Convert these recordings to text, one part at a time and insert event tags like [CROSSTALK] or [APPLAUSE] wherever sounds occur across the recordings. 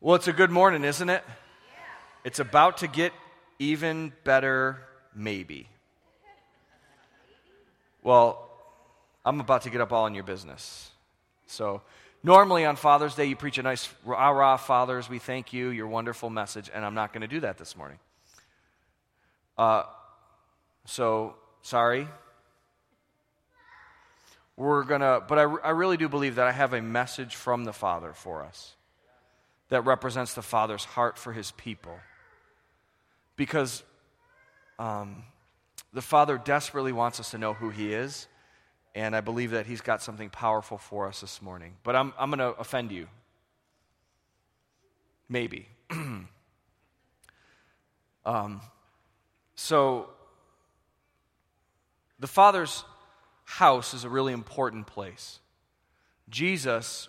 Well, it's a good morning, isn't it? It's about to get even better, maybe. Well, I'm about to get up all in your business. So, normally on Father's Day, you preach a nice rah rah, fathers, we thank you, your wonderful message, and I'm not going to do that this morning. Uh, so, sorry. We're going to, but I, I really do believe that I have a message from the Father for us that represents the Father's heart for his people. Because um, the Father desperately wants us to know who he is, and I believe that he's got something powerful for us this morning. But I'm, I'm going to offend you. Maybe. [CLEARS THROAT] um, so, the Father's house is a really important place. Jesus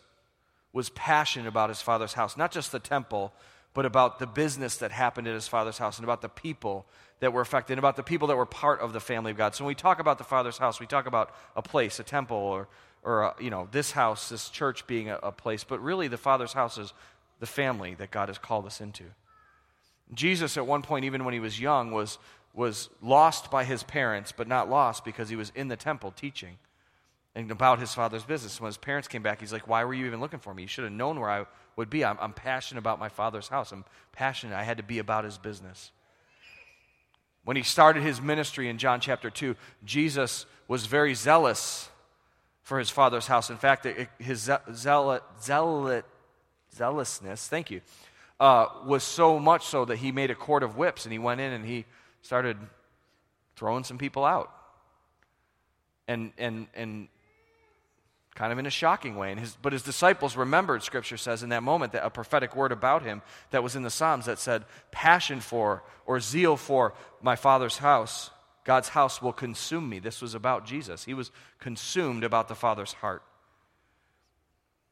was passionate about his father's house, not just the temple, but about the business that happened at his father's house and about the people that were affected, and about the people that were part of the family of God. So when we talk about the father's house, we talk about a place, a temple, or, or a, you know, this house, this church being a, a place, but really the father's house is the family that God has called us into. Jesus, at one point, even when he was young, was, was lost by his parents, but not lost because he was in the temple teaching and about his father's business. When his parents came back, he's like, Why were you even looking for me? You should have known where I would be. I'm, I'm passionate about my father's house. I'm passionate. I had to be about his business. When he started his ministry in John chapter 2, Jesus was very zealous for his father's house. In fact, his zealot, zealot, zealousness, thank you, uh, was so much so that he made a cord of whips and he went in and he started throwing some people out. And, and, and kind of in a shocking way. His, but his disciples remembered, Scripture says, in that moment, that a prophetic word about him that was in the Psalms that said, Passion for or zeal for my Father's house, God's house will consume me. This was about Jesus. He was consumed about the Father's heart.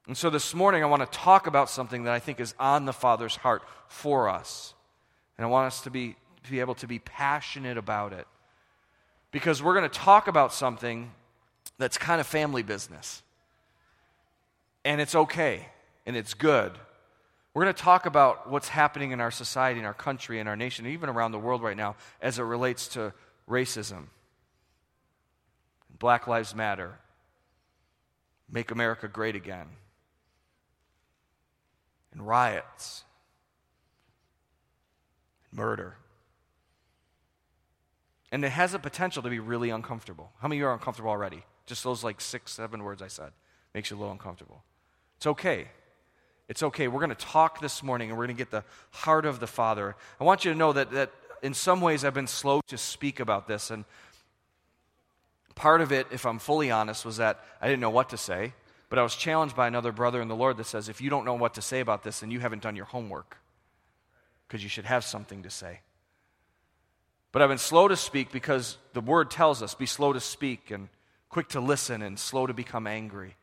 And so this morning, I want to talk about something that I think is on the Father's heart for us. And I want us to be, to be able to be passionate about it. Because we're going to talk about something that's kind of family business and it's okay and it's good. We're going to talk about what's happening in our society, in our country, in our nation, even around the world right now as it relates to racism. Black Lives Matter. Make America great again. And riots. Murder. And it has a potential to be really uncomfortable. How many of you are uncomfortable already? Just those like six, seven words I said makes you a little uncomfortable. It's okay. It's okay. We're going to talk this morning and we're going to get the heart of the Father. I want you to know that, that in some ways I've been slow to speak about this. And part of it, if I'm fully honest, was that I didn't know what to say. But I was challenged by another brother in the Lord that says, if you don't know what to say about this, then you haven't done your homework because you should have something to say. But I've been slow to speak because the word tells us be slow to speak and quick to listen and slow to become angry.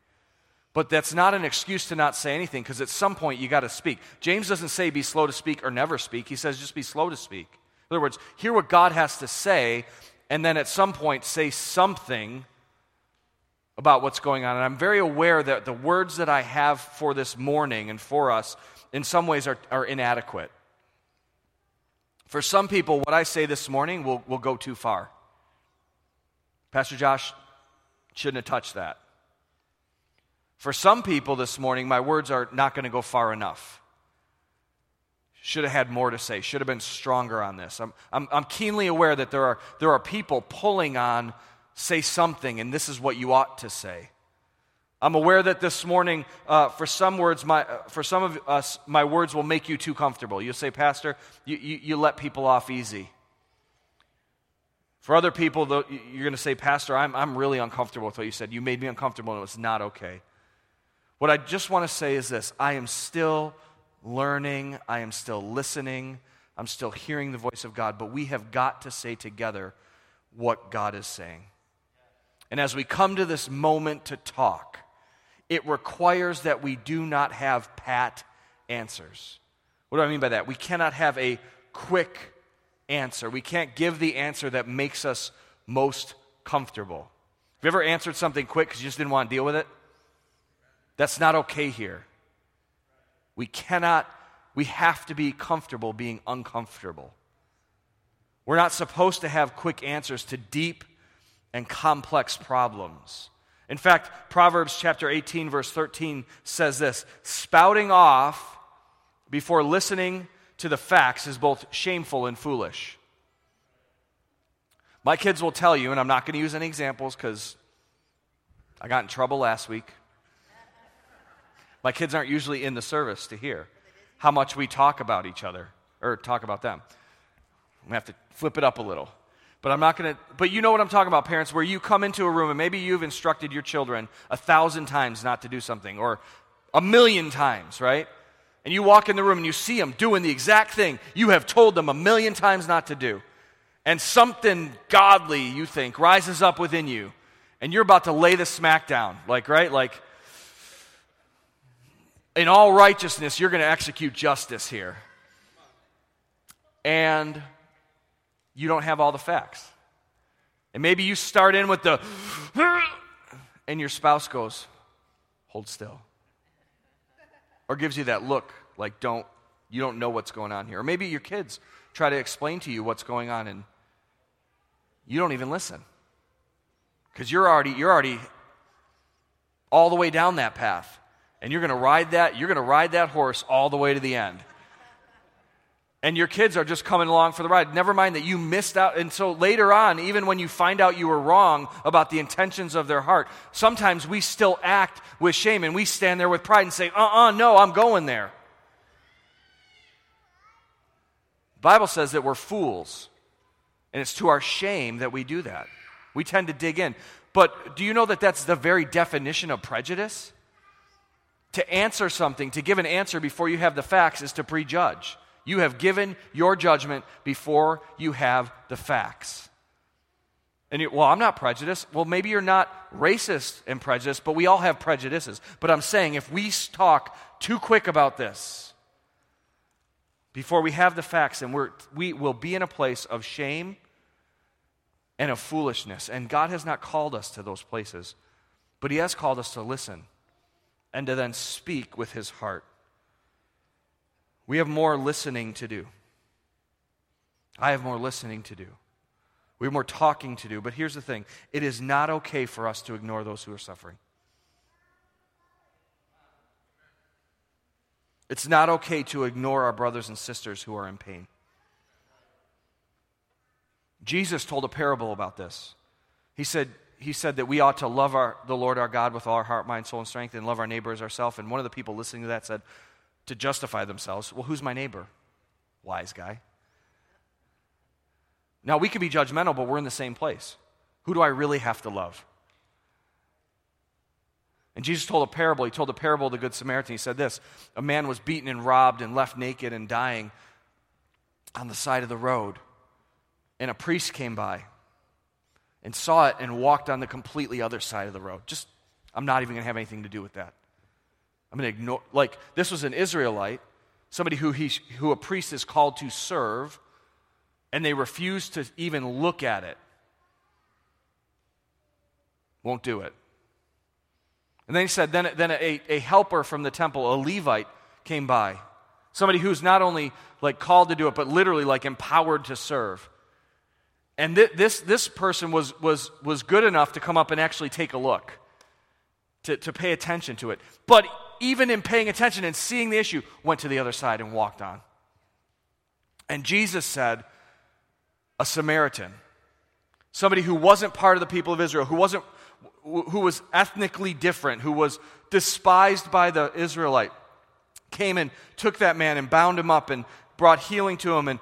But that's not an excuse to not say anything because at some point you got to speak. James doesn't say be slow to speak or never speak. He says just be slow to speak. In other words, hear what God has to say and then at some point say something about what's going on. And I'm very aware that the words that I have for this morning and for us in some ways are, are inadequate. For some people, what I say this morning will, will go too far. Pastor Josh shouldn't have touched that. For some people this morning, my words are not going to go far enough. Should have had more to say, should have been stronger on this. I'm, I'm, I'm keenly aware that there are, there are people pulling on, say something, and this is what you ought to say. I'm aware that this morning, uh, for some words, my, uh, for some of us, my words will make you too comfortable. You'll say, Pastor, you, you, you let people off easy. For other people, though, you're going to say, Pastor, I'm, I'm really uncomfortable with what you said. You made me uncomfortable, and it was not okay. What I just want to say is this I am still learning, I am still listening, I'm still hearing the voice of God, but we have got to say together what God is saying. And as we come to this moment to talk, it requires that we do not have pat answers. What do I mean by that? We cannot have a quick answer. We can't give the answer that makes us most comfortable. Have you ever answered something quick because you just didn't want to deal with it? That's not okay here. We cannot we have to be comfortable being uncomfortable. We're not supposed to have quick answers to deep and complex problems. In fact, Proverbs chapter 18, verse 13 says this spouting off before listening to the facts is both shameful and foolish. My kids will tell you, and I'm not going to use any examples because I got in trouble last week. My kids aren't usually in the service to hear how much we talk about each other or talk about them. We have to flip it up a little. But I'm not to, but you know what I'm talking about, parents, where you come into a room and maybe you've instructed your children a thousand times not to do something or a million times, right? And you walk in the room and you see them doing the exact thing you have told them a million times not to do. And something godly, you think, rises up within you. And you're about to lay the smack down. Like, right? Like, in all righteousness, you're going to execute justice here. And you don't have all the facts. And maybe you start in with the, and your spouse goes, hold still. Or gives you that look like, don't, you don't know what's going on here. Or maybe your kids try to explain to you what's going on and you don't even listen. Because you're already, you're already all the way down that path. And you're going to ride that, you're going to ride that horse all the way to the end and your kids are just coming along for the ride. Never mind that you missed out. And so later on, even when you find out you were wrong about the intentions of their heart, sometimes we still act with shame and we stand there with pride and say, uh uh-uh, uh, no, I'm going there. The Bible says that we're fools, and it's to our shame that we do that. We tend to dig in. But do you know that that's the very definition of prejudice? To answer something, to give an answer before you have the facts, is to prejudge. You have given your judgment before you have the facts. And you, well, I'm not prejudiced. Well, maybe you're not racist and prejudiced, but we all have prejudices. But I'm saying if we talk too quick about this before we have the facts, and we're, we will be in a place of shame and of foolishness. And God has not called us to those places, but He has called us to listen and to then speak with His heart. We have more listening to do. I have more listening to do. We have more talking to do. But here's the thing it is not okay for us to ignore those who are suffering. It's not okay to ignore our brothers and sisters who are in pain. Jesus told a parable about this. He said, he said that we ought to love our, the Lord our God with all our heart, mind, soul, and strength, and love our neighbor as ourselves. And one of the people listening to that said, to justify themselves. Well, who's my neighbor? Wise guy. Now, we can be judgmental, but we're in the same place. Who do I really have to love? And Jesus told a parable. He told a parable of the Good Samaritan. He said this A man was beaten and robbed and left naked and dying on the side of the road. And a priest came by and saw it and walked on the completely other side of the road. Just, I'm not even going to have anything to do with that. I'm going to ignore, like, this was an Israelite, somebody who, he, who a priest is called to serve, and they refuse to even look at it. Won't do it. And then he said, then, then a, a helper from the temple, a Levite, came by. Somebody who's not only like called to do it, but literally like empowered to serve. And th- this, this person was, was, was good enough to come up and actually take a look, to, to pay attention to it. But even in paying attention and seeing the issue, went to the other side and walked on. And Jesus said, a Samaritan, somebody who wasn't part of the people of Israel, who wasn't who was ethnically different, who was despised by the Israelite, came and took that man and bound him up and brought healing to him and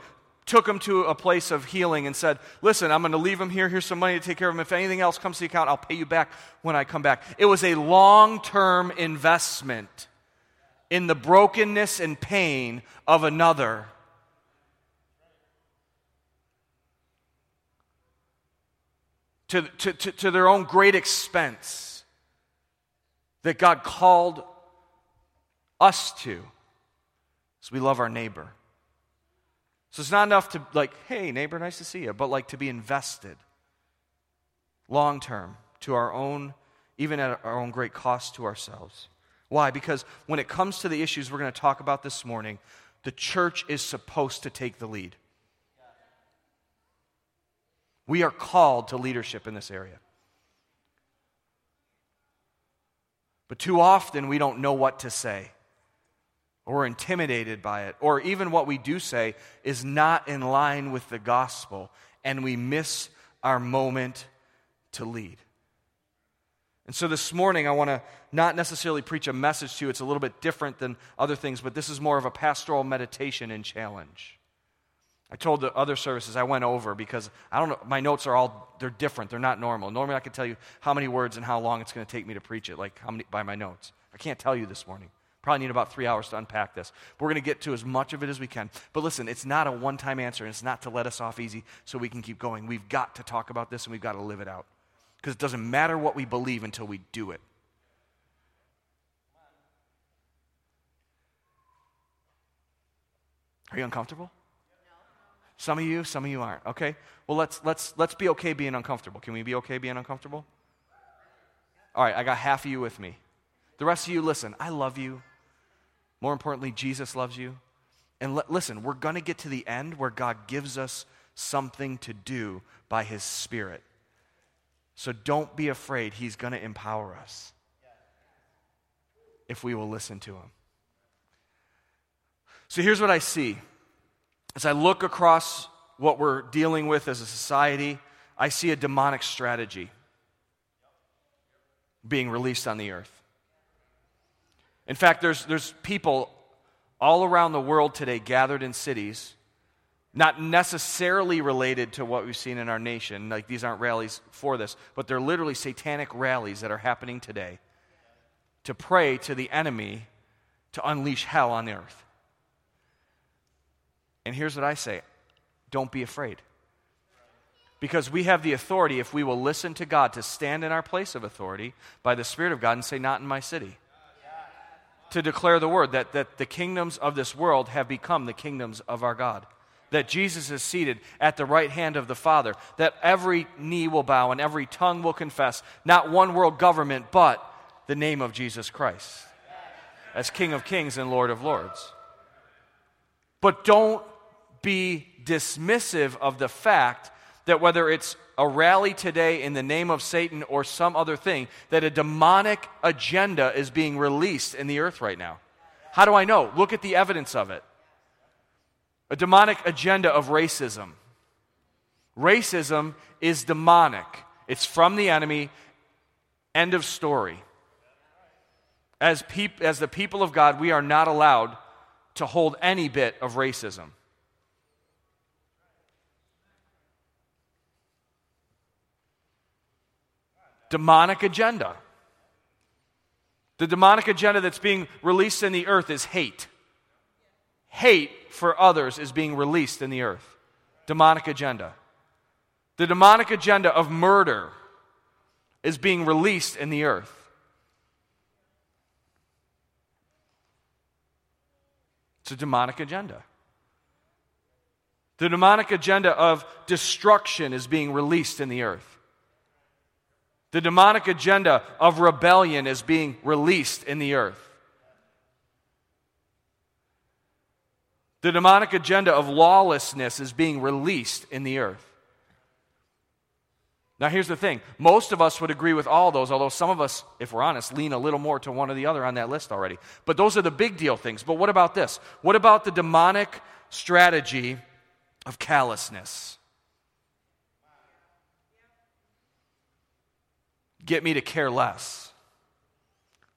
took him to a place of healing and said, Listen, I'm going to leave him here. Here's some money to take care of him. If anything else comes to the account, I'll pay you back when I come back. It was a long term investment in the brokenness and pain of another. To, to, to, to their own great expense that God called us to. So we love our neighbor. So it's not enough to, like, hey, neighbor, nice to see you, but like to be invested long term to our own, even at our own great cost to ourselves. Why? Because when it comes to the issues we're going to talk about this morning, the church is supposed to take the lead. We are called to leadership in this area. But too often we don't know what to say, or intimidated by it, or even what we do say is not in line with the gospel, and we miss our moment to lead. And so this morning, I want to not necessarily preach a message to you. It's a little bit different than other things, but this is more of a pastoral meditation and challenge. I told the other services I went over because I don't know, my notes are all, they're different. They're not normal. Normally I could tell you how many words and how long it's going to take me to preach it, like how many, by my notes. I can't tell you this morning. Probably need about three hours to unpack this. We're going to get to as much of it as we can. But listen, it's not a one time answer, and it's not to let us off easy so we can keep going. We've got to talk about this and we've got to live it out. Because it doesn't matter what we believe until we do it. Are you uncomfortable? Some of you, some of you aren't. Okay? Well, let's, let's, let's be okay being uncomfortable. Can we be okay being uncomfortable? All right, I got half of you with me. The rest of you, listen, I love you. More importantly, Jesus loves you. And l- listen, we're going to get to the end where God gives us something to do by His Spirit. So don't be afraid. He's going to empower us if we will listen to Him. So here's what I see as I look across what we're dealing with as a society, I see a demonic strategy being released on the earth. In fact, there's, there's people all around the world today gathered in cities, not necessarily related to what we've seen in our nation. Like these aren't rallies for this, but they're literally satanic rallies that are happening today to pray to the enemy to unleash hell on the earth. And here's what I say don't be afraid. Because we have the authority, if we will listen to God, to stand in our place of authority by the Spirit of God and say, Not in my city. To declare the word that, that the kingdoms of this world have become the kingdoms of our God. That Jesus is seated at the right hand of the Father. That every knee will bow and every tongue will confess, not one world government, but the name of Jesus Christ as King of kings and Lord of lords. But don't be dismissive of the fact that whether it's a rally today in the name of Satan or some other thing, that a demonic agenda is being released in the earth right now. How do I know? Look at the evidence of it. A demonic agenda of racism. Racism is demonic, it's from the enemy. End of story. As, peop- as the people of God, we are not allowed to hold any bit of racism. Demonic agenda. The demonic agenda that's being released in the earth is hate. Hate for others is being released in the earth. Demonic agenda. The demonic agenda of murder is being released in the earth. It's a demonic agenda. The demonic agenda of destruction is being released in the earth. The demonic agenda of rebellion is being released in the earth. The demonic agenda of lawlessness is being released in the earth. Now, here's the thing most of us would agree with all those, although some of us, if we're honest, lean a little more to one or the other on that list already. But those are the big deal things. But what about this? What about the demonic strategy of callousness? Get me to care less.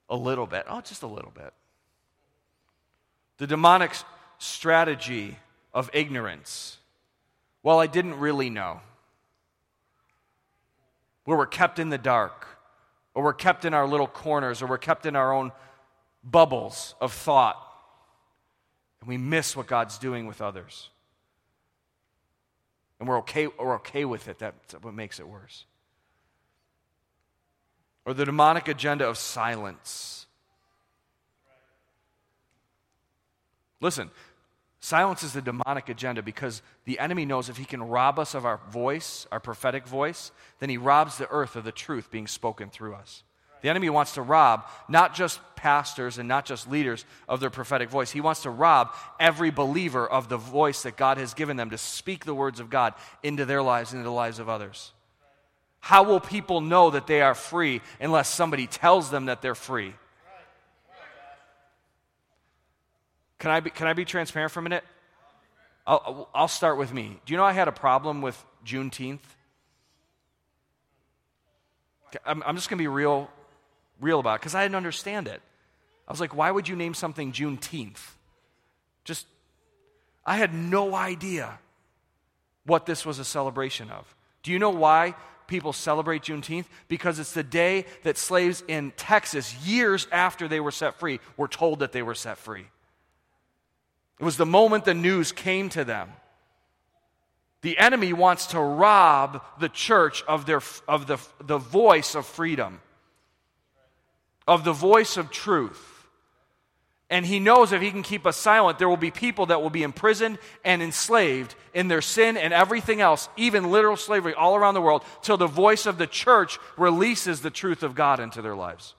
A little bit. Oh, just a little bit. The demonic strategy of ignorance. Well, I didn't really know. Where we're kept in the dark, or we're kept in our little corners, or we're kept in our own bubbles of thought, and we miss what God's doing with others. And we're okay, we're okay with it. That's what makes it worse or the demonic agenda of silence. Listen, silence is the demonic agenda because the enemy knows if he can rob us of our voice, our prophetic voice, then he robs the earth of the truth being spoken through us. The enemy wants to rob not just pastors and not just leaders of their prophetic voice. He wants to rob every believer of the voice that God has given them to speak the words of God into their lives and into the lives of others. How will people know that they are free unless somebody tells them that they're free? Can I be, can I be transparent for a minute? I'll, I'll start with me. Do you know I had a problem with Juneteenth? I'm, I'm just going to be real, real about it because I didn't understand it. I was like, why would you name something Juneteenth? Just, I had no idea what this was a celebration of. Do you know why people celebrate Juneteenth? Because it's the day that slaves in Texas, years after they were set free, were told that they were set free. It was the moment the news came to them. The enemy wants to rob the church of, their, of the, the voice of freedom, of the voice of truth. And he knows if he can keep us silent, there will be people that will be imprisoned and enslaved in their sin and everything else, even literal slavery all around the world, till the voice of the church releases the truth of God into their lives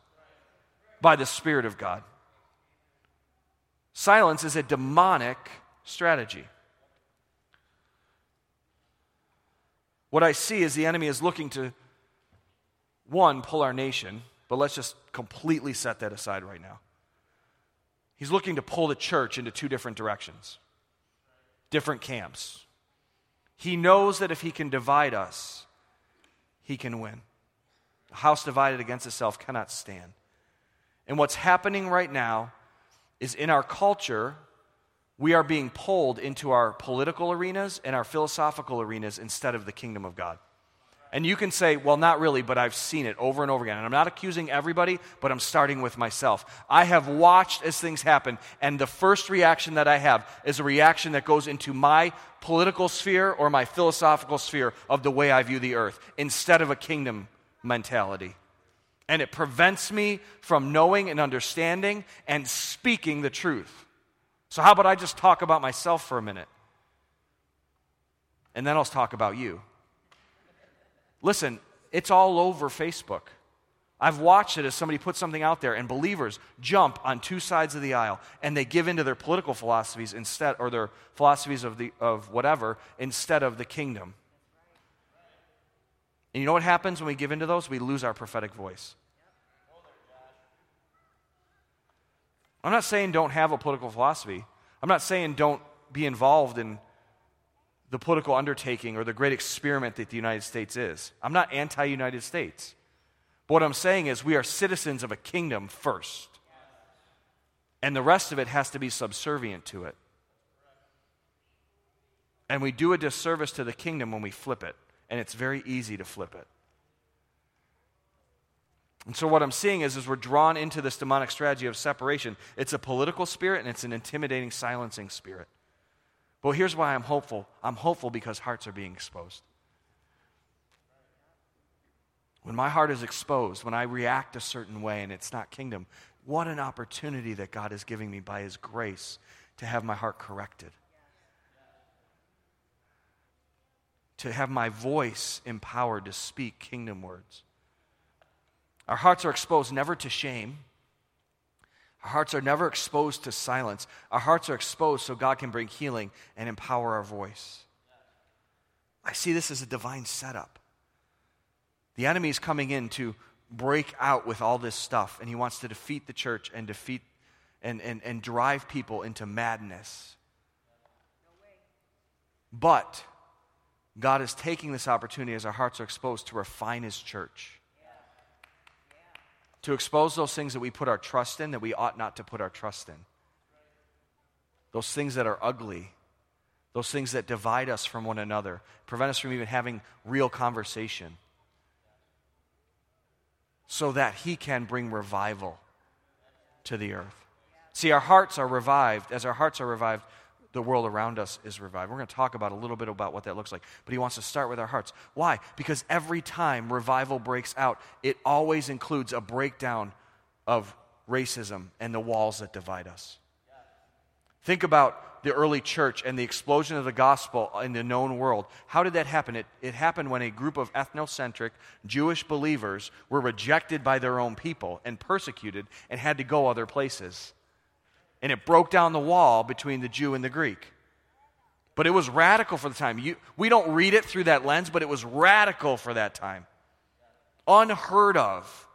by the Spirit of God. Silence is a demonic strategy. What I see is the enemy is looking to, one, pull our nation, but let's just completely set that aside right now. He's looking to pull the church into two different directions, different camps. He knows that if he can divide us, he can win. A house divided against itself cannot stand. And what's happening right now is in our culture, we are being pulled into our political arenas and our philosophical arenas instead of the kingdom of God. And you can say, well, not really, but I've seen it over and over again. And I'm not accusing everybody, but I'm starting with myself. I have watched as things happen, and the first reaction that I have is a reaction that goes into my political sphere or my philosophical sphere of the way I view the earth instead of a kingdom mentality and it prevents me from knowing and understanding and speaking the truth. So, how about I just talk about myself for a minute? And then I'll talk about you. Listen, it's all over Facebook. I've watched it as somebody puts something out there, and believers jump on two sides of the aisle, and they give into their political philosophies instead, or their philosophies of, the, of whatever, instead of the kingdom. And you know what happens when we give into those? We lose our prophetic voice. I'm not saying don't have a political philosophy. I'm not saying don't be involved in the political undertaking or the great experiment that the United States is. I'm not anti United States. But what I'm saying is we are citizens of a kingdom first. And the rest of it has to be subservient to it. And we do a disservice to the kingdom when we flip it and it's very easy to flip it. And so what I'm seeing is, is we're drawn into this demonic strategy of separation. It's a political spirit and it's an intimidating, silencing spirit. But here's why I'm hopeful. I'm hopeful because hearts are being exposed. When my heart is exposed, when I react a certain way and it's not kingdom, what an opportunity that God is giving me by His grace to have my heart corrected. to have my voice empowered to speak kingdom words. Our hearts are exposed never to shame. Our hearts are never exposed to silence. Our hearts are exposed so God can bring healing and empower our voice. I see this as a divine setup. The enemy is coming in to break out with all this stuff, and he wants to defeat the church and defeat and, and, and drive people into madness. But God is taking this opportunity as our hearts are exposed to refine His church. To expose those things that we put our trust in that we ought not to put our trust in. Those things that are ugly. Those things that divide us from one another, prevent us from even having real conversation. So that He can bring revival to the earth. See, our hearts are revived. As our hearts are revived, the world around us is revived. We're going to talk about a little bit about what that looks like. But he wants to start with our hearts. Why? Because every time revival breaks out, it always includes a breakdown of racism and the walls that divide us. Think about the early church and the explosion of the gospel in the known world. How did that happen? It, it happened when a group of ethnocentric Jewish believers were rejected by their own people and persecuted and had to go other places. And it broke down the wall between the Jew and the Greek. But it was radical for the time. You, we don't read it through that lens, but it was radical for that time. Unheard of.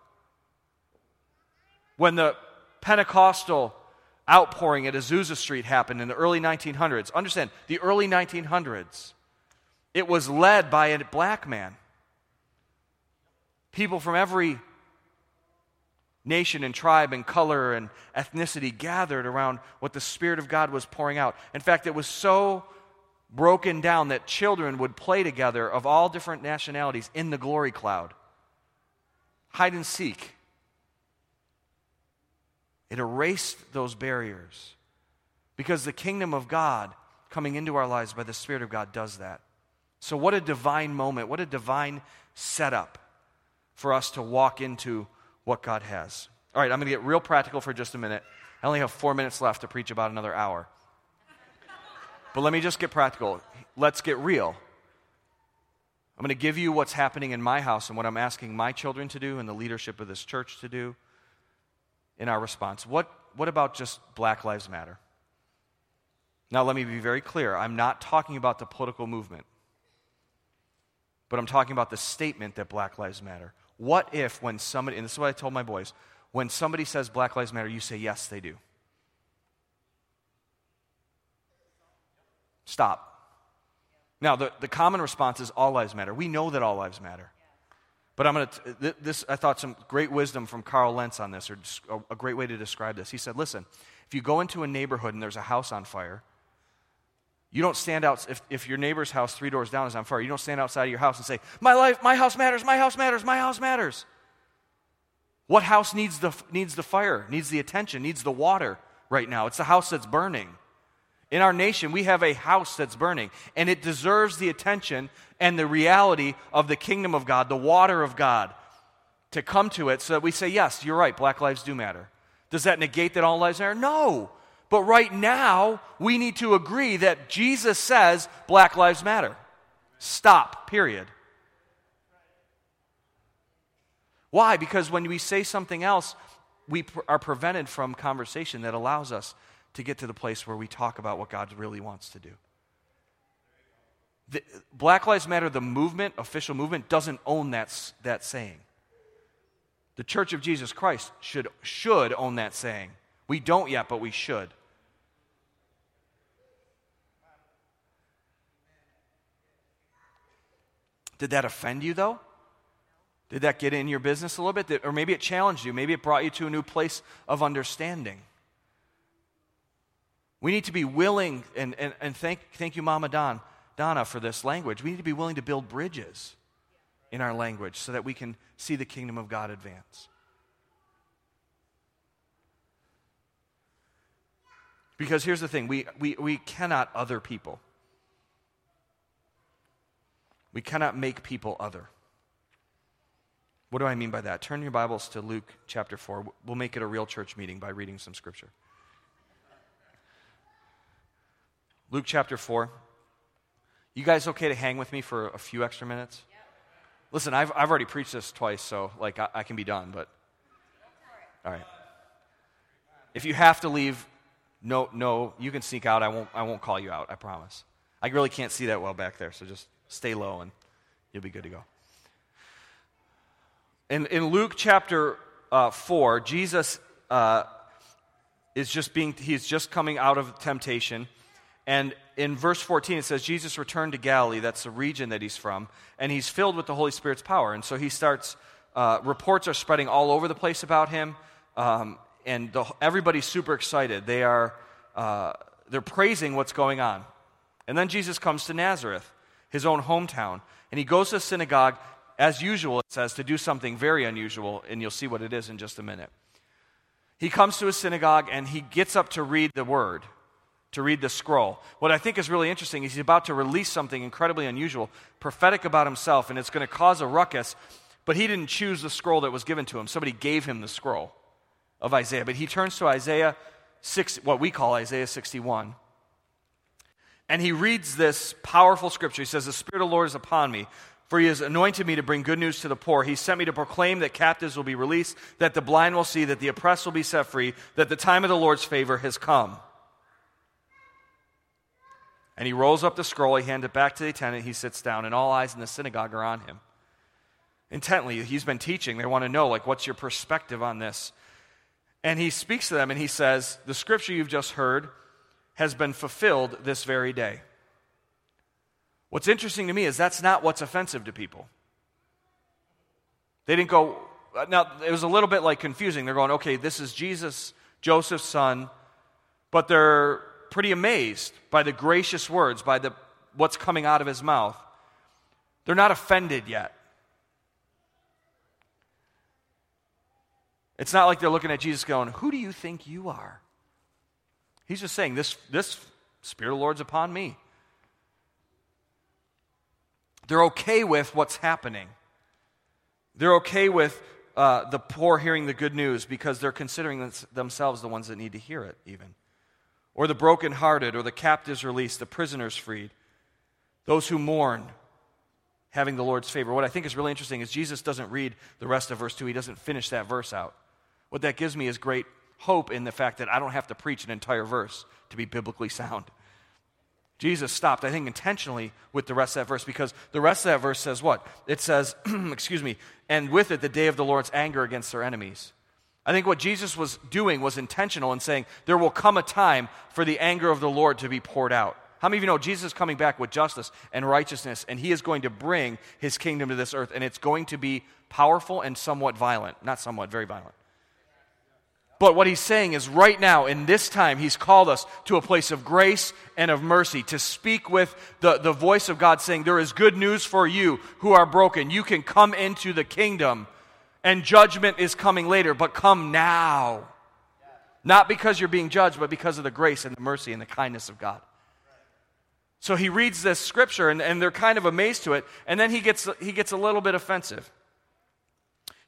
When the Pentecostal outpouring at Azusa Street happened in the early 1900s. Understand, the early 1900s. It was led by a black man. People from every nation and tribe and color and ethnicity gathered around what the Spirit of God was pouring out. In fact, it was so broken down that children would play together of all different nationalities in the glory cloud. Hide and seek. It erased those barriers. Because the kingdom of God coming into our lives by the Spirit of God does that. So, what a divine moment, what a divine setup for us to walk into what God has. All right, I'm going to get real practical for just a minute. I only have four minutes left to preach about another hour. But let me just get practical. Let's get real. I'm going to give you what's happening in my house and what I'm asking my children to do and the leadership of this church to do in our response. What, what about just Black Lives Matter? Now, let me be very clear. I'm not talking about the political movement, but I'm talking about the statement that Black Lives Matter. What if, when somebody, and this is what I told my boys, when somebody says Black Lives Matter, you say, yes, they do? Stop. Now, the, the common response is all lives matter. We know that all lives matter. But I'm going to, this, I thought some great wisdom from Carl Lentz on this, or a great way to describe this. He said, listen, if you go into a neighborhood and there's a house on fire, you don't stand out, if, if your neighbor's house three doors down is on fire, you don't stand outside of your house and say, my life, my house matters, my house matters, my house matters. What house needs the, needs the fire, needs the attention, needs the water right now? It's the house that's burning. In our nation, we have a house that's burning, and it deserves the attention and the reality of the kingdom of God, the water of God, to come to it so that we say, yes, you're right, black lives do matter. Does that negate that all lives matter? No. But right now, we need to agree that Jesus says black lives matter. Stop, period. Why? Because when we say something else, we are prevented from conversation that allows us to get to the place where we talk about what God really wants to do. The, Black Lives Matter, the movement, official movement, doesn't own that, that saying. The Church of Jesus Christ should, should own that saying. We don't yet, but we should. Did that offend you, though? Did that get in your business a little bit? Or maybe it challenged you. Maybe it brought you to a new place of understanding. We need to be willing, and, and, and thank, thank you, Mama Don, Donna, for this language. We need to be willing to build bridges in our language so that we can see the kingdom of God advance. Because here's the thing we, we, we cannot other people. We cannot make people other. What do I mean by that? Turn your Bibles to Luke chapter 4. We'll make it a real church meeting by reading some scripture. Luke chapter 4. You guys okay to hang with me for a few extra minutes? Yep. Listen, I've, I've already preached this twice, so like I, I can be done, but all right. If you have to leave, no, no, you can sneak out. I won't, I won't call you out. I promise. I really can't see that well back there, so just stay low and you'll be good to go. In, in Luke chapter uh, 4, Jesus uh, is just being, he's just coming out of temptation and in verse 14, it says, Jesus returned to Galilee. That's the region that he's from. And he's filled with the Holy Spirit's power. And so he starts, uh, reports are spreading all over the place about him. Um, and the, everybody's super excited. They are, uh, they're praising what's going on. And then Jesus comes to Nazareth, his own hometown. And he goes to synagogue, as usual, it says, to do something very unusual. And you'll see what it is in just a minute. He comes to a synagogue and he gets up to read the word to read the scroll. What I think is really interesting is he's about to release something incredibly unusual, prophetic about himself, and it's going to cause a ruckus. But he didn't choose the scroll that was given to him. Somebody gave him the scroll of Isaiah. But he turns to Isaiah 6, what we call Isaiah 61. And he reads this powerful scripture. He says, The Spirit of the Lord is upon me, for he has anointed me to bring good news to the poor. He sent me to proclaim that captives will be released, that the blind will see, that the oppressed will be set free, that the time of the Lord's favor has come. And he rolls up the scroll, he hands it back to the attendant, he sits down, and all eyes in the synagogue are on him. Intently, he's been teaching. They want to know, like, what's your perspective on this? And he speaks to them and he says, The scripture you've just heard has been fulfilled this very day. What's interesting to me is that's not what's offensive to people. They didn't go, now it was a little bit like confusing. They're going, okay, this is Jesus, Joseph's son, but they're pretty amazed by the gracious words, by the, what's coming out of his mouth. They're not offended yet. It's not like they're looking at Jesus going, Who do you think you are? He's just saying, This, this Spirit of the Lord's upon me. They're okay with what's happening. They're okay with uh, the poor hearing the good news because they're considering themselves the ones that need to hear it, even or the brokenhearted, or the captives released, the prisoners freed, those who mourn, having the Lord's favor. What I think is really interesting is Jesus doesn't read the rest of verse 2, he doesn't finish that verse out. What that gives me is great hope in the fact that I don't have to preach an entire verse to be biblically sound. Jesus stopped, I think, intentionally with the rest of that verse because the rest of that verse says what? It says, [CLEARS THROAT] excuse me, and with it the day of the Lord's anger against their enemies. I think what Jesus was doing was intentional in saying there will come a time for the anger of the Lord to be poured out. How many of you know Jesus is coming back with justice and righteousness, and he is going to bring his kingdom to this earth, and it's going to be powerful and somewhat violent. Not somewhat, very violent. But what he's saying is, right now, in this time, he's called us to a place of grace and of mercy, to speak with the, the voice of God saying, There is good news for you who are broken. You can come into the kingdom and judgment is coming later, but come now. Not because you're being judged, but because of the grace and the mercy and the kindness of God. So he reads this scripture and, and they're kind of amazed to it, and then he gets, he gets a little bit offensive.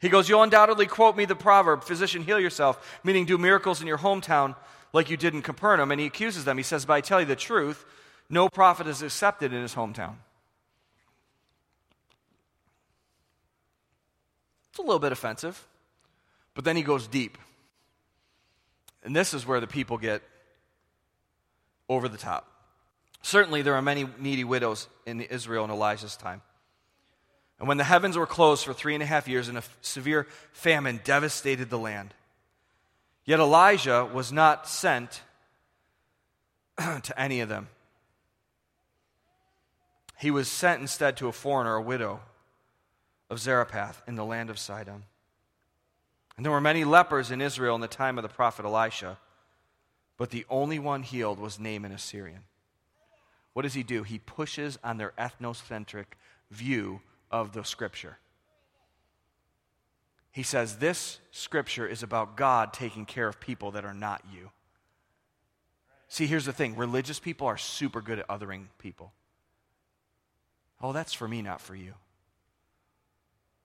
He goes, You'll undoubtedly quote me the proverb, Physician, heal yourself, meaning do miracles in your hometown like you did in Capernaum. And he accuses them. He says, But I tell you the truth, no prophet is accepted in his hometown. It's a little bit offensive. But then he goes deep. And this is where the people get over the top. Certainly, there are many needy widows in Israel in Elijah's time. And when the heavens were closed for three and a half years and a severe famine devastated the land, yet Elijah was not sent [CLEARS THROAT] to any of them. He was sent instead to a foreigner, a widow of Zarephath in the land of Sidon. And there were many lepers in Israel in the time of the prophet Elisha, but the only one healed was Naaman, a Syrian. What does he do? He pushes on their ethnocentric view of the scripture. He says, This scripture is about God taking care of people that are not you. See, here's the thing religious people are super good at othering people. Oh, that's for me, not for you.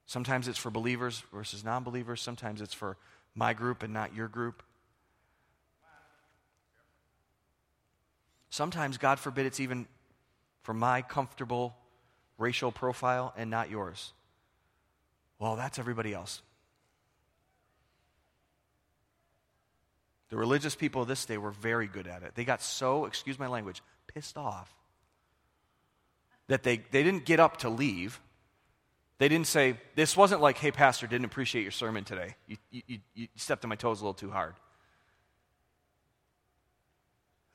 Sometimes it's for believers versus non believers. Sometimes it's for my group and not your group. Sometimes, God forbid, it's even for my comfortable racial profile and not yours. Well, that's everybody else. The religious people of this day were very good at it. They got so, excuse my language, pissed off that they, they didn't get up to leave. They didn't say, this wasn't like, hey, Pastor, didn't appreciate your sermon today. You, you, you stepped on my toes a little too hard.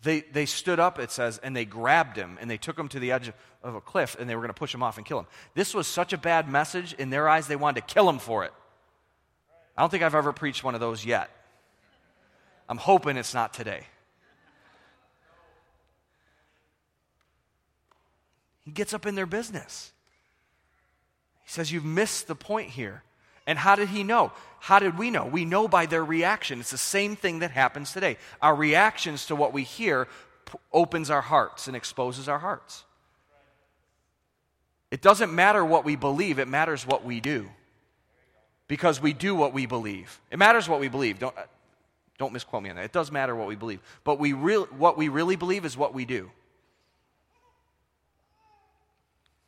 They, they stood up, it says, and they grabbed him and they took him to the edge of a cliff and they were going to push him off and kill him. This was such a bad message. In their eyes, they wanted to kill him for it. I don't think I've ever preached one of those yet. I'm hoping it's not today. He gets up in their business. He says, You've missed the point here. And how did he know? How did we know? We know by their reaction. It's the same thing that happens today. Our reactions to what we hear p- opens our hearts and exposes our hearts. It doesn't matter what we believe, it matters what we do. Because we do what we believe. It matters what we believe. Don't, uh, don't misquote me on that. It does matter what we believe. But we real, what we really believe is what we do.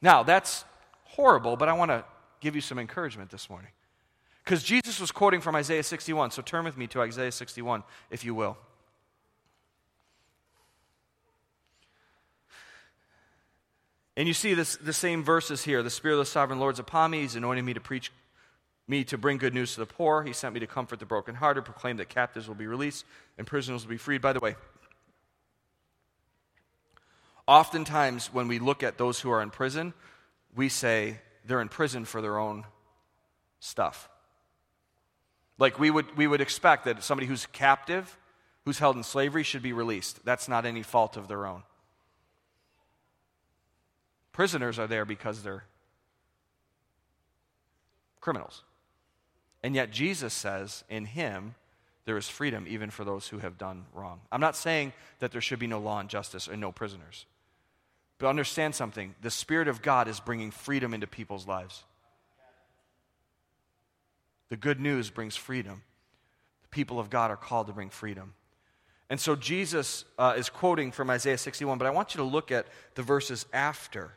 Now, that's horrible, but I want to give you some encouragement this morning. Because Jesus was quoting from Isaiah 61. So turn with me to Isaiah 61, if you will. And you see this, the same verses here. The Spirit of the Sovereign Lord is upon me. He's anointed me to preach me to bring good news to the poor. He sent me to comfort the brokenhearted, proclaim that captives will be released and prisoners will be freed. By the way, oftentimes when we look at those who are in prison, we say they're in prison for their own stuff. Like we would, we would expect that somebody who's captive, who's held in slavery, should be released. That's not any fault of their own. Prisoners are there because they're criminals. And yet Jesus says in him, there is freedom even for those who have done wrong. I'm not saying that there should be no law and justice and no prisoners. But understand something the Spirit of God is bringing freedom into people's lives. The good news brings freedom. The people of God are called to bring freedom. And so Jesus uh, is quoting from Isaiah 61, but I want you to look at the verses after.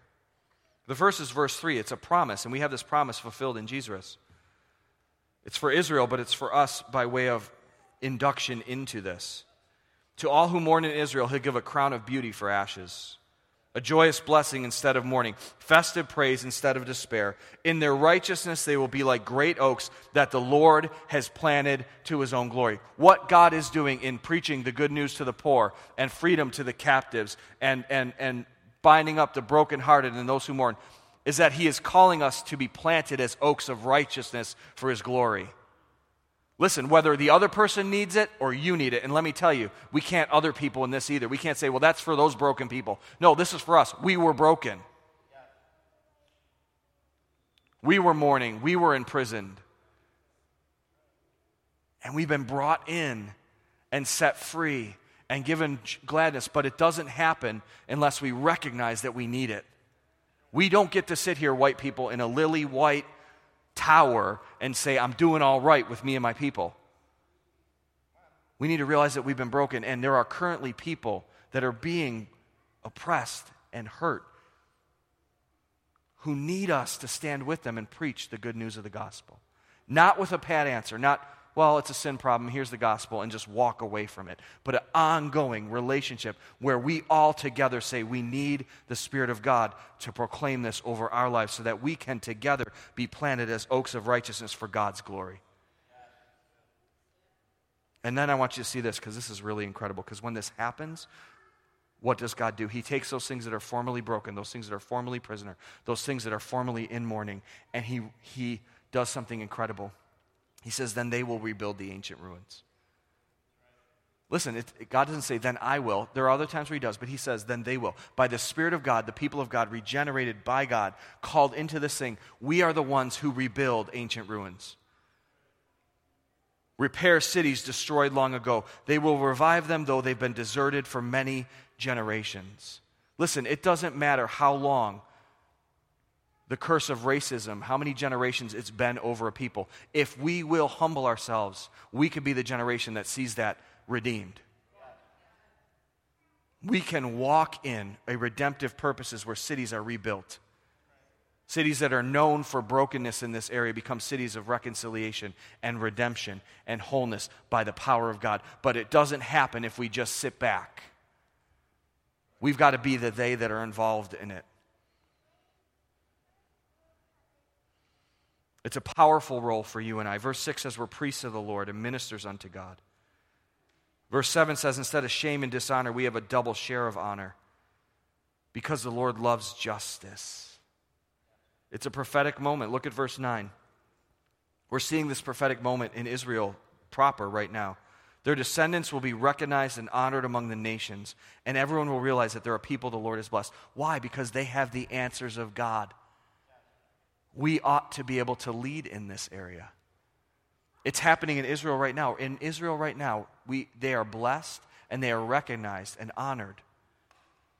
The verse is verse 3. It's a promise, and we have this promise fulfilled in Jesus. It's for Israel, but it's for us by way of induction into this. To all who mourn in Israel, he'll give a crown of beauty for ashes a joyous blessing instead of mourning, festive praise instead of despair. In their righteousness, they will be like great oaks that the Lord has planted to his own glory. What God is doing in preaching the good news to the poor and freedom to the captives and, and, and binding up the brokenhearted and those who mourn is that he is calling us to be planted as oaks of righteousness for his glory. Listen, whether the other person needs it or you need it, and let me tell you, we can't other people in this either. We can't say, well, that's for those broken people. No, this is for us. We were broken. We were mourning. We were imprisoned. And we've been brought in and set free and given gladness, but it doesn't happen unless we recognize that we need it. We don't get to sit here, white people, in a lily white tower and say, I'm doing all right with me and my people. We need to realize that we've been broken, and there are currently people that are being oppressed and hurt who need us to stand with them and preach the good news of the gospel. Not with a pat answer, not well, it's a sin problem, here's the gospel, and just walk away from it. But an ongoing relationship where we all together say we need the Spirit of God to proclaim this over our lives so that we can together be planted as oaks of righteousness for God's glory. And then I want you to see this because this is really incredible. Because when this happens, what does God do? He takes those things that are formerly broken, those things that are formerly prisoner, those things that are formerly in mourning, and He, he does something incredible. He says, then they will rebuild the ancient ruins. Listen, it, God doesn't say, then I will. There are other times where He does, but He says, then they will. By the Spirit of God, the people of God, regenerated by God, called into this thing, we are the ones who rebuild ancient ruins. Repair cities destroyed long ago. They will revive them, though they've been deserted for many generations. Listen, it doesn't matter how long the curse of racism, how many generations it's been over a people. If we will humble ourselves, we could be the generation that sees that redeemed. We can walk in a redemptive purposes where cities are rebuilt. Cities that are known for brokenness in this area become cities of reconciliation and redemption and wholeness by the power of God. But it doesn't happen if we just sit back. We've got to be the they that are involved in it. It's a powerful role for you and I. Verse 6 says, We're priests of the Lord and ministers unto God. Verse 7 says, Instead of shame and dishonor, we have a double share of honor because the Lord loves justice. It's a prophetic moment. Look at verse 9. We're seeing this prophetic moment in Israel proper right now. Their descendants will be recognized and honored among the nations, and everyone will realize that there are people the Lord has blessed. Why? Because they have the answers of God we ought to be able to lead in this area. It's happening in Israel right now. In Israel right now, we, they are blessed and they are recognized and honored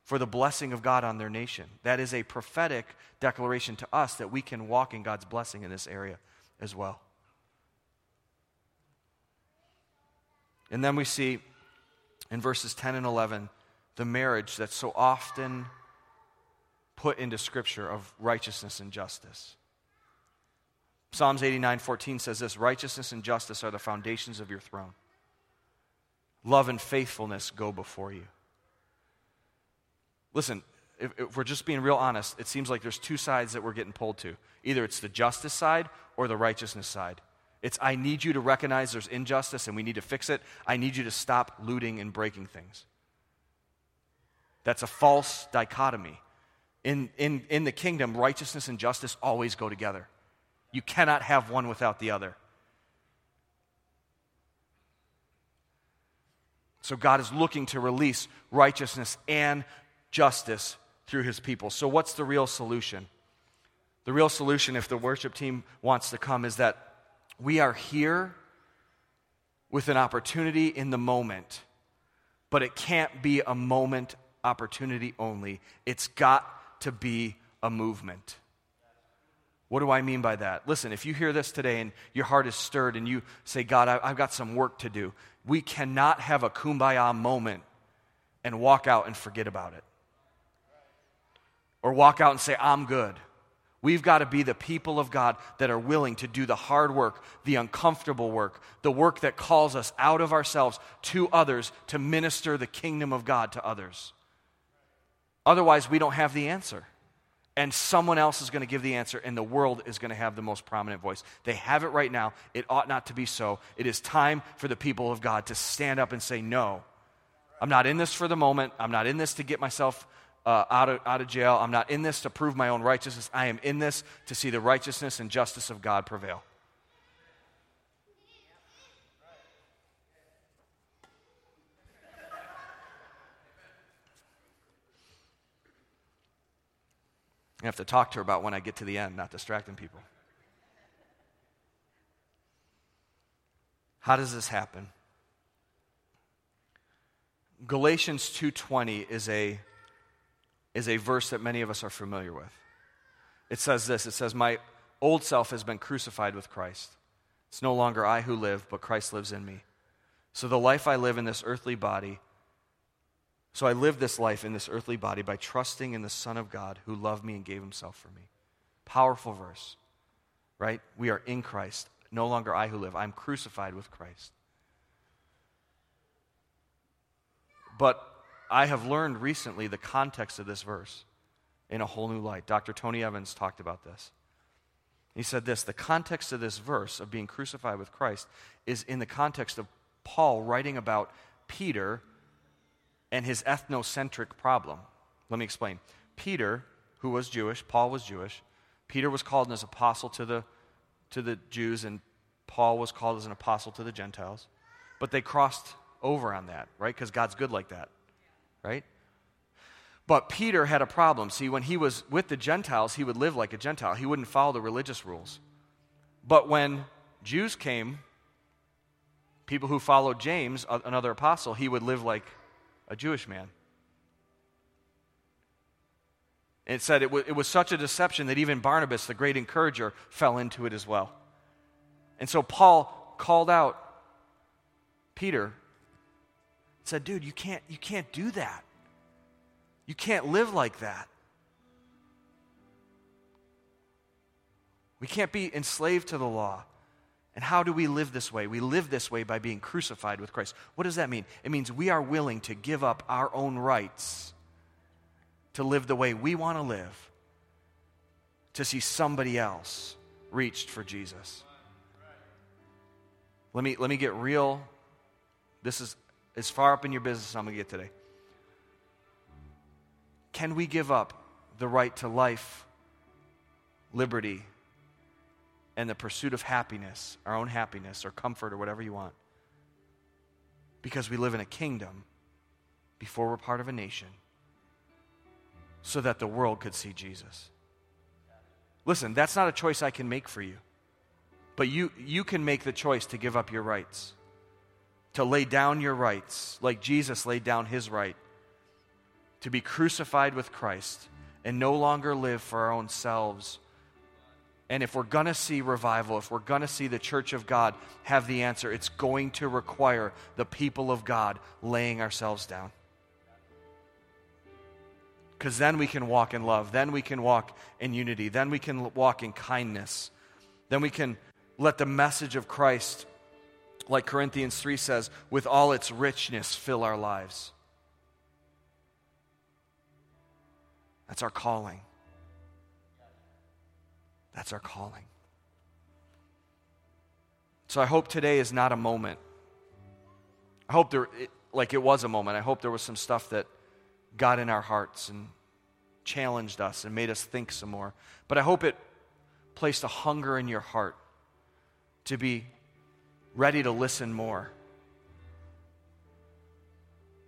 for the blessing of God on their nation. That is a prophetic declaration to us that we can walk in God's blessing in this area as well. And then we see in verses 10 and 11 the marriage that's so often put into Scripture of righteousness and justice. Psalms 89 14 says this Righteousness and justice are the foundations of your throne. Love and faithfulness go before you. Listen, if, if, we're just being real honest, it seems like there's two sides that we're getting pulled to. Either it's the justice side or the righteousness side. It's I need you to recognize there's injustice and we need to fix it. I need you to stop looting and breaking things. That's a false dichotomy. In, in, in the kingdom, righteousness and justice always go together. You cannot have one without the other. So God is looking to release righteousness and justice through his people. So, what's the real solution? The real solution, if the worship team wants to come, is that we are here with an opportunity in the moment, but it can't be a moment opportunity only. It's got to be a movement. What do I mean by that? Listen, if you hear this today and your heart is stirred and you say, God, I, have got some work to do, we cannot have a kumbaya moment and walk out and forget about it or walk out and say, I'm good. We've got to be the people of God that are willing to do the hard work, the uncomfortable work, the work that calls us out of ourselves to others to minister the kingdom of God to others. Otherwise, we don't have the answer. And someone else is going to give the answer, and the world is going to have the most prominent voice. They have it right now. It ought not to be so. It is time for the people of God to stand up and say, No, I'm not in this for the moment. I'm not in this to get myself uh, out, of, out of jail. I'm not in this to prove my own righteousness. I am in this to see the righteousness and justice of God prevail. I have to talk to her about when I get to the end, not distracting people. How does this happen? Galatians 2:20 is a is a verse that many of us are familiar with. It says this it says, My old self has been crucified with Christ. It's no longer I who live, but Christ lives in me. So the life I live in this earthly body, so I live this life in this earthly body by trusting in the Son of God who loved me and gave himself for me. Powerful verse, right? We are in Christ. No longer I who live. I'm crucified with Christ. But I have learned recently the context of this verse in a whole new light. Dr. Tony Evans talked about this. He said this the context of this verse of being crucified with Christ is in the context of Paul writing about Peter and his ethnocentric problem. Let me explain. Peter, who was Jewish, Paul was Jewish. Peter was called as apostle to the, to the Jews, and Paul was called as an apostle to the Gentiles. But they crossed over on that, right? Because God's good like that right? But Peter had a problem. See, when he was with the Gentiles, he would live like a Gentile. He wouldn't follow the religious rules. But when Jews came, people who followed James, another apostle, he would live like a Jewish man. It said it, w- it was such a deception that even Barnabas, the great encourager, fell into it as well. And so Paul called out Peter said, dude, you can't, you can't do that. You can't live like that. We can't be enslaved to the law. And how do we live this way? We live this way by being crucified with Christ. What does that mean? It means we are willing to give up our own rights to live the way we want to live, to see somebody else reached for Jesus. Let me, let me get real. This is as far up in your business as I'm going to get today. Can we give up the right to life, liberty, and the pursuit of happiness, our own happiness or comfort or whatever you want? Because we live in a kingdom before we're part of a nation so that the world could see Jesus. Listen, that's not a choice I can make for you. But you, you can make the choice to give up your rights to lay down your rights like Jesus laid down his right, to be crucified with Christ and no longer live for our own selves. And if we're going to see revival, if we're going to see the church of God have the answer, it's going to require the people of God laying ourselves down. Because then we can walk in love. Then we can walk in unity. Then we can walk in kindness. Then we can let the message of Christ, like Corinthians 3 says, with all its richness, fill our lives. That's our calling. That's our calling. So I hope today is not a moment. I hope there, it, like it was a moment. I hope there was some stuff that got in our hearts and challenged us and made us think some more. But I hope it placed a hunger in your heart to be ready to listen more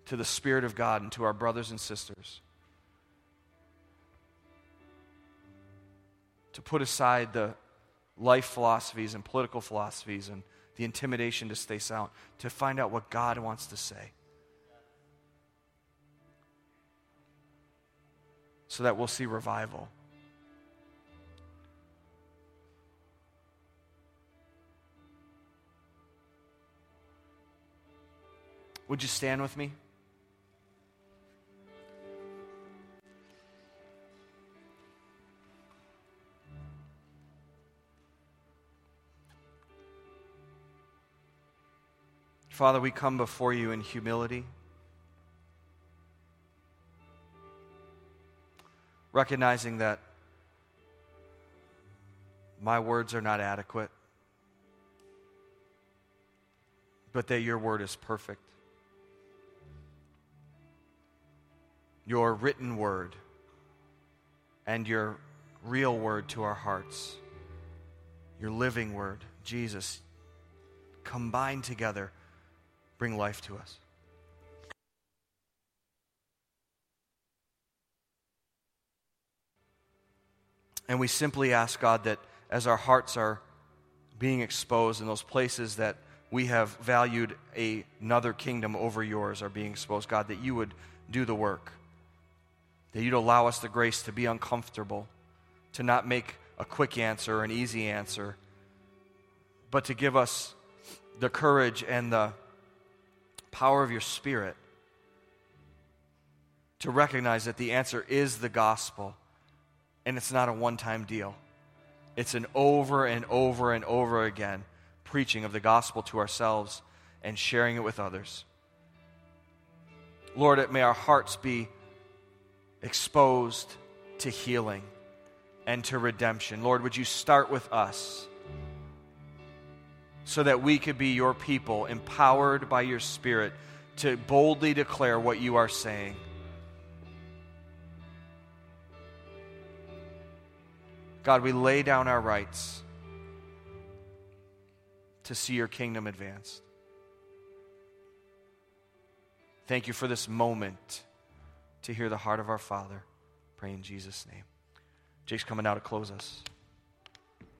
to the Spirit of God and to our brothers and sisters. To put aside the life philosophies and political philosophies and the intimidation to stay silent, to find out what God wants to say. So that we'll see revival. Would you stand with me? Father, we come before you in humility, recognizing that my words are not adequate, but that your word is perfect. Your written word and your real word to our hearts, your living word, Jesus, combined together bring life to us. And we simply ask God that as our hearts are being exposed in those places that we have valued a, another kingdom over yours are being exposed, God, that you would do the work. That you'd allow us the grace to be uncomfortable, to not make a quick answer or an easy answer, but to give us the courage and the power of your Spirit to recognize that the answer is the gospel and it's not a one time deal. It's an over and over and over again preaching of the gospel to ourselves and sharing it with others. Lord, may our hearts be exposed to healing and to redemption. Lord, would you start with us? So that we could be your people, empowered by your Spirit to boldly declare what you are saying. God, we lay down our rights to see your kingdom advanced. Thank you for this moment to hear the heart of our Father. Pray in Jesus' name. Jake's coming out to close us.